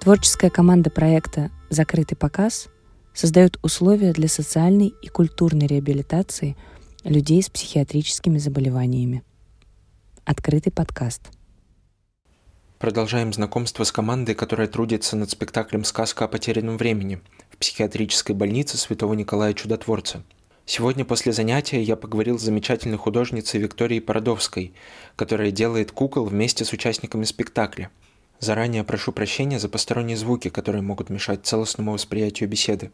Творческая команда проекта «Закрытый показ» создает условия для социальной и культурной реабилитации людей с психиатрическими заболеваниями. Открытый подкаст. Продолжаем знакомство с командой, которая трудится над спектаклем «Сказка о потерянном времени» в психиатрической больнице Святого Николая Чудотворца. Сегодня после занятия я поговорил с замечательной художницей Викторией Породовской, которая делает кукол вместе с участниками спектакля. Заранее прошу прощения за посторонние звуки, которые могут мешать целостному восприятию беседы.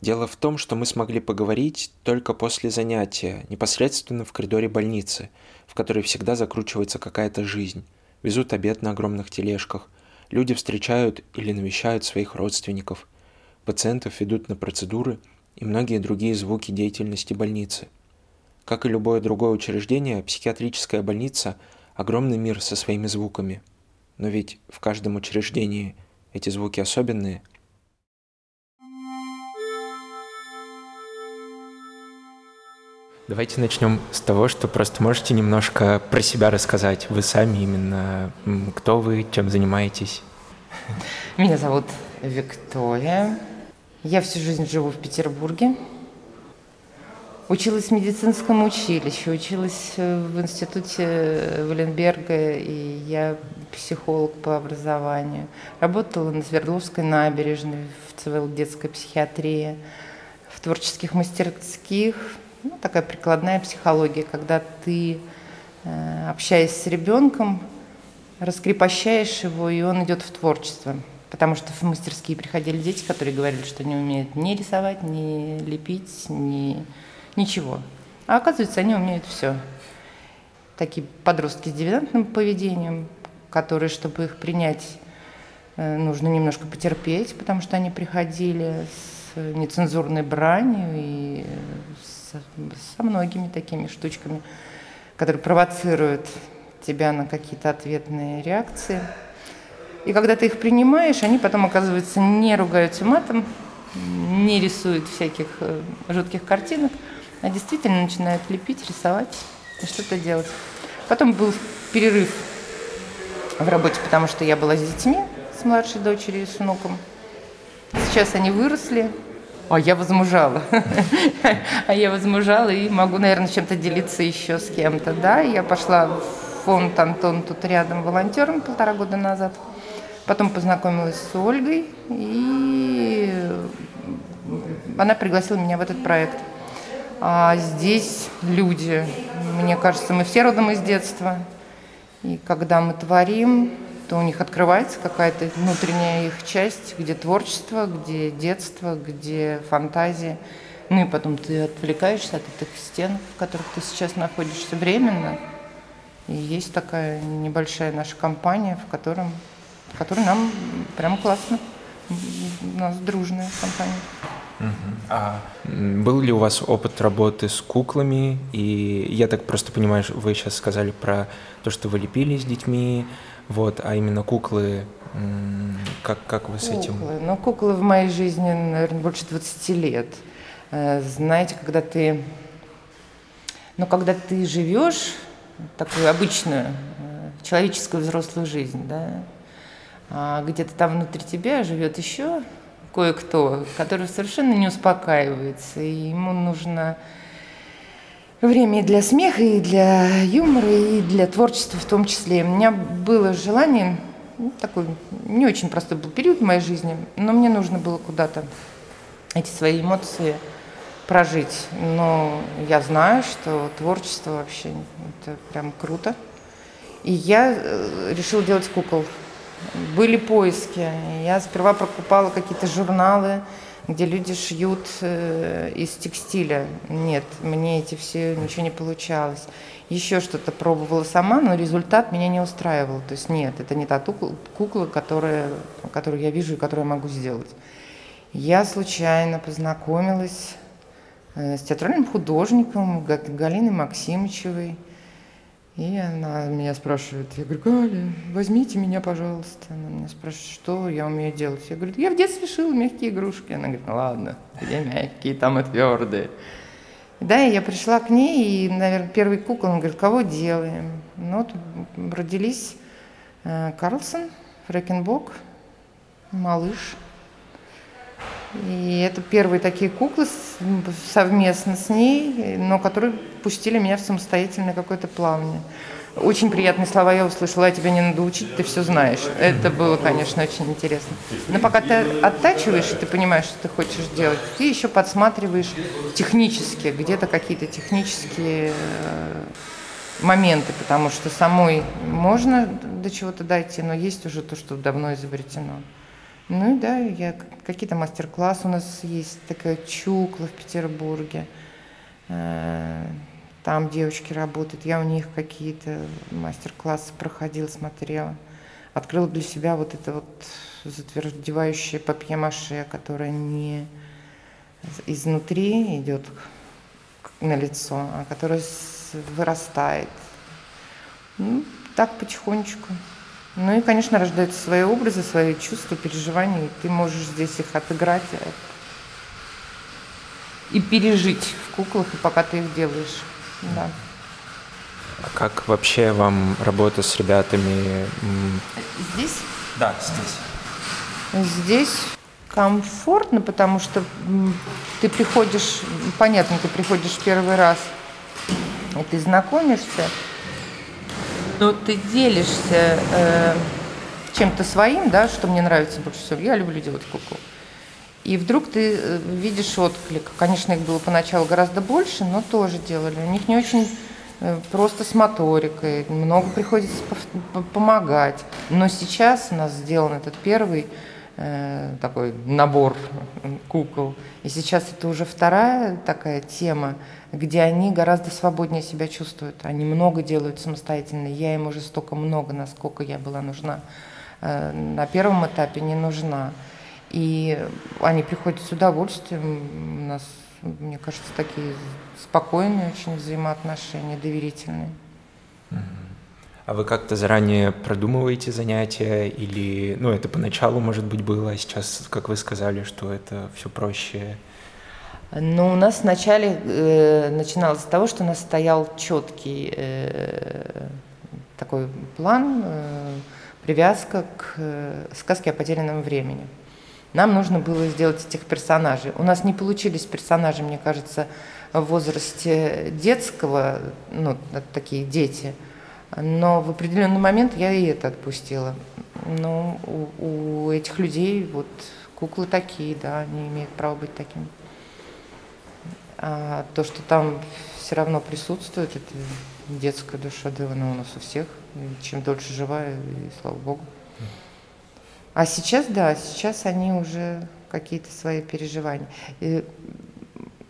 Дело в том, что мы смогли поговорить только после занятия, непосредственно в коридоре больницы, в которой всегда закручивается какая-то жизнь. Везут обед на огромных тележках. Люди встречают или навещают своих родственников. Пациентов ведут на процедуры и многие другие звуки деятельности больницы. Как и любое другое учреждение, психиатрическая больница – огромный мир со своими звуками. Но ведь в каждом учреждении эти звуки особенные – Давайте начнем с того, что просто можете немножко про себя рассказать. Вы сами именно, кто вы, чем занимаетесь? Меня зовут Виктория. Я всю жизнь живу в Петербурге. Училась в медицинском училище, училась в институте Валенберга, и я психолог по образованию. Работала на Свердловской набережной в ЦВЛ детской психиатрии, в творческих мастерских, ну, такая прикладная психология, когда ты, э, общаясь с ребенком, раскрепощаешь его, и он идет в творчество. Потому что в мастерские приходили дети, которые говорили, что не умеют ни рисовать, ни лепить, ни ничего. А оказывается, они умеют все. Такие подростки с девиантным поведением, которые, чтобы их принять, э, нужно немножко потерпеть, потому что они приходили с нецензурной бранью и с со многими такими штучками, которые провоцируют тебя на какие-то ответные реакции. И когда ты их принимаешь, они потом, оказывается, не ругаются матом, не рисуют всяких э, жутких картинок, а действительно начинают лепить, рисовать и что-то делать. Потом был перерыв в работе, потому что я была с детьми, с младшей дочерью и с внуком. Сейчас они выросли, а я возмужала. а я возмужала и могу, наверное, чем-то делиться еще с кем-то. Да, я пошла в фонд Антон тут рядом волонтером полтора года назад. Потом познакомилась с Ольгой, и она пригласила меня в этот проект. А здесь люди, мне кажется, мы все родом из детства. И когда мы творим, то у них открывается какая-то внутренняя их часть, где творчество, где детство, где фантазия. Ну и потом ты отвлекаешься от этих стен, в которых ты сейчас находишься временно. И есть такая небольшая наша компания, в, котором, в которой нам прям классно. У нас дружная компания. А был ли у вас опыт работы с куклами? И я так просто понимаю, вы сейчас сказали про то, что вы лепили с детьми, вот, а именно куклы, как, как вы с этим? Куклы. Ну, куклы в моей жизни, наверное, больше 20 лет. Э, знаете, когда ты, ну, когда ты живешь такую обычную э, человеческую взрослую жизнь, да, а где-то там внутри тебя живет еще кое-кто, который совершенно не успокаивается, и ему нужно время и для смеха, и для юмора, и для творчества в том числе. У меня было желание, ну, такой не очень простой был период в моей жизни, но мне нужно было куда-то эти свои эмоции прожить. Но я знаю, что творчество вообще это прям круто. И я э, решила делать кукол. Были поиски. Я сперва покупала какие-то журналы, где люди шьют э, из текстиля. Нет, мне эти все ничего не получалось. Еще что-то пробовала сама, но результат меня не устраивал. То есть нет, это не та кукла, которая, которую я вижу и которую я могу сделать. Я случайно познакомилась э, с театральным художником Галиной Максимовичевой. И она меня спрашивает, я говорю, Галя, возьмите меня, пожалуйста. Она меня спрашивает, что я умею делать. Я говорю, я в детстве шила мягкие игрушки. Она говорит, ну ладно, где мягкие, там и твердые. Да, я пришла к ней, и, наверное, первый кукол, она говорит, кого делаем? Ну, вот родились э, Карлсон, Фрэкенбок малыш. И это первые такие куклы совместно с ней, но которые пустили меня в самостоятельное какое-то плавание. Очень приятные слова я услышала, я тебя не надо учить, ты все знаешь. Это было, конечно, очень интересно. Но пока ты оттачиваешь, и ты понимаешь, что ты хочешь делать, ты еще подсматриваешь технически, где-то какие-то технические э, моменты, потому что самой можно до чего-то дойти, но есть уже то, что давно изобретено. Ну да, я какие-то мастер-классы у нас есть, такая чукла в Петербурге. Э, там девочки работают, я у них какие-то мастер-классы проходила, смотрела. Открыла для себя вот это вот затвердевающее папье-маше, которое не изнутри идет на лицо, а которое вырастает. Ну, так потихонечку. Ну и, конечно, рождаются свои образы, свои чувства, переживания, и ты можешь здесь их отыграть э, и пережить в куклах, и пока ты их делаешь. Да. А как вообще вам работа с ребятами? Здесь? Да, здесь. Здесь комфортно, потому что ты приходишь, понятно, ты приходишь первый раз, и ты знакомишься, но ты делишься э, чем-то своим, да, что мне нравится больше всего. Я люблю делать куклу. И вдруг ты э, видишь отклик. Конечно, их было поначалу гораздо больше, но тоже делали. У них не очень э, просто с моторикой, много приходится помогать. Но сейчас у нас сделан этот первый э, такой набор кукол. И сейчас это уже вторая такая тема, где они гораздо свободнее себя чувствуют. Они много делают самостоятельно. Я им уже столько много, насколько я была нужна. Э, на первом этапе не нужна. И они приходят с удовольствием. У нас, мне кажется, такие спокойные очень взаимоотношения, доверительные. А вы как-то заранее продумываете занятия или, ну, это поначалу, может быть, было, а сейчас, как вы сказали, что это все проще? Ну, у нас вначале э, начиналось с того, что у нас стоял четкий э, такой план, э, привязка к э, сказке о потерянном времени. Нам нужно было сделать этих персонажей. У нас не получились персонажи, мне кажется, в возрасте детского, ну, такие дети. Но в определенный момент я и это отпустила. Но у, у этих людей вот куклы такие, да, они имеют право быть такими. А то, что там все равно присутствует, это детская душа Девана у нас у всех. И чем дольше живая, и слава богу. А сейчас, да, сейчас они уже какие-то свои переживания. И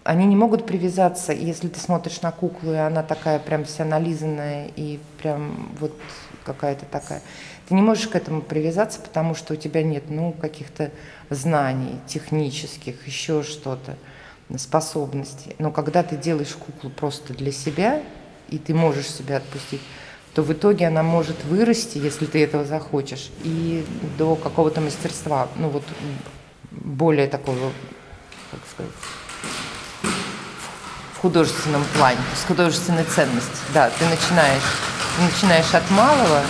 они не могут привязаться, если ты смотришь на куклу, и она такая прям вся нализанная и прям вот какая-то такая. Ты не можешь к этому привязаться, потому что у тебя нет, ну, каких-то знаний технических, еще что-то, способностей. Но когда ты делаешь куклу просто для себя, и ты можешь себя отпустить, то в итоге она может вырасти, если ты этого захочешь, и до какого-то мастерства, ну вот более такого, как сказать, художественном плане, то есть художественной ценности. Да, ты начинаешь, ты начинаешь от малого,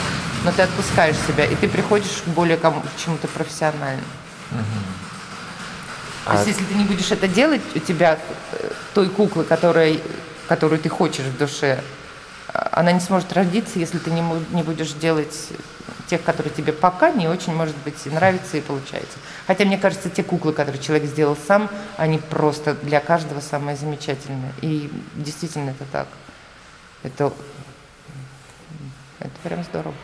но ты отпускаешь себя, и ты приходишь к более чему-то профессиональному. Угу. А... То есть, если ты не будешь это делать, у тебя э, той куклы, которой, которую ты хочешь в душе, она не сможет родиться, если ты не, не будешь делать тех, которые тебе пока не очень, может быть, и нравятся и получается. Хотя, мне кажется, те куклы, которые человек сделал сам, они просто для каждого самые замечательные. И действительно это так. Это, это прям здорово.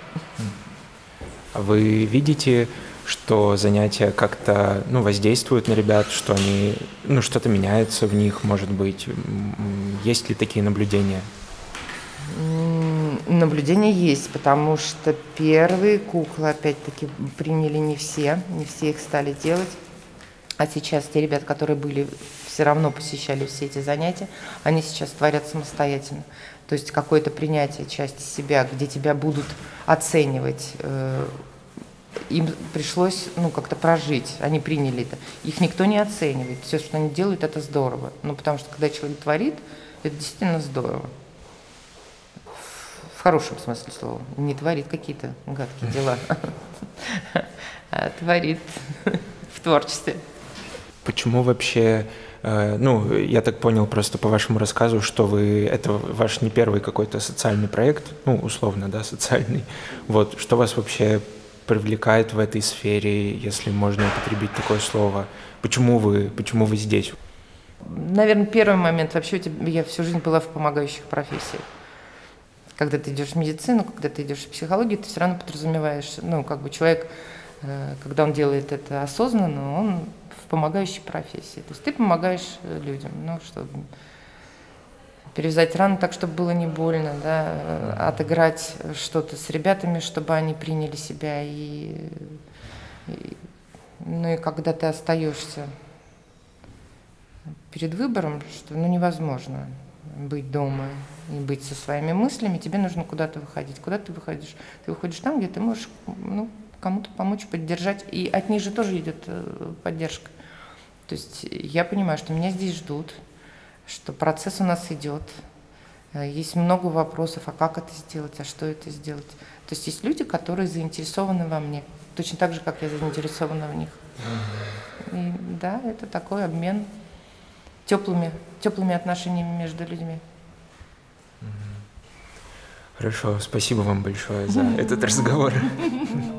А вы видите, что занятия как-то ну, воздействуют на ребят, что они, ну, что-то меняется в них, может быть? Есть ли такие наблюдения? Наблюдение есть, потому что первые куклы, опять-таки, приняли не все, не все их стали делать. А сейчас те ребята, которые были, все равно посещали все эти занятия, они сейчас творят самостоятельно. То есть какое-то принятие части себя, где тебя будут оценивать, э, им пришлось ну, как-то прожить, они приняли это. Их никто не оценивает, все, что они делают, это здорово. Ну, потому что когда человек творит, это действительно здорово В хорошем смысле слова. Не творит какие-то гадкие дела, а творит в творчестве. Почему вообще Э, ну, я так понял просто по вашему рассказу, что вы это ваш не первый какой-то социальный проект, ну, условно, да, социальный. Вот, что вас вообще привлекает в этой сфере, если можно употребить такое слово? Почему вы, почему вы здесь? Наверное, первый момент. Вообще я всю жизнь была в помогающих профессиях. Когда ты идешь в медицину, когда ты идешь в психологию, ты все равно подразумеваешь, ну, как бы человек, э, когда он делает это осознанно, он помогающей профессии. То есть ты помогаешь э, людям, ну, чтобы перевязать рану так, чтобы было не больно, да, э, отыграть что-то с ребятами, чтобы они приняли себя. И, и, ну и когда ты остаешься перед выбором, что ну, невозможно быть дома и быть со своими мыслями, тебе нужно куда-то выходить. Куда ты выходишь? Ты выходишь там, где ты можешь ну, кому-то помочь, поддержать. И от них же тоже идет э, поддержка. То есть я понимаю, что меня здесь ждут, что процесс у нас идет. Э, есть много вопросов, а как это сделать, а что это сделать. То есть есть люди, которые заинтересованы во мне, точно так же, как я заинтересована в них. И да, это такой обмен теплыми, теплыми отношениями между людьми. Хорошо, спасибо вам большое за этот разговор.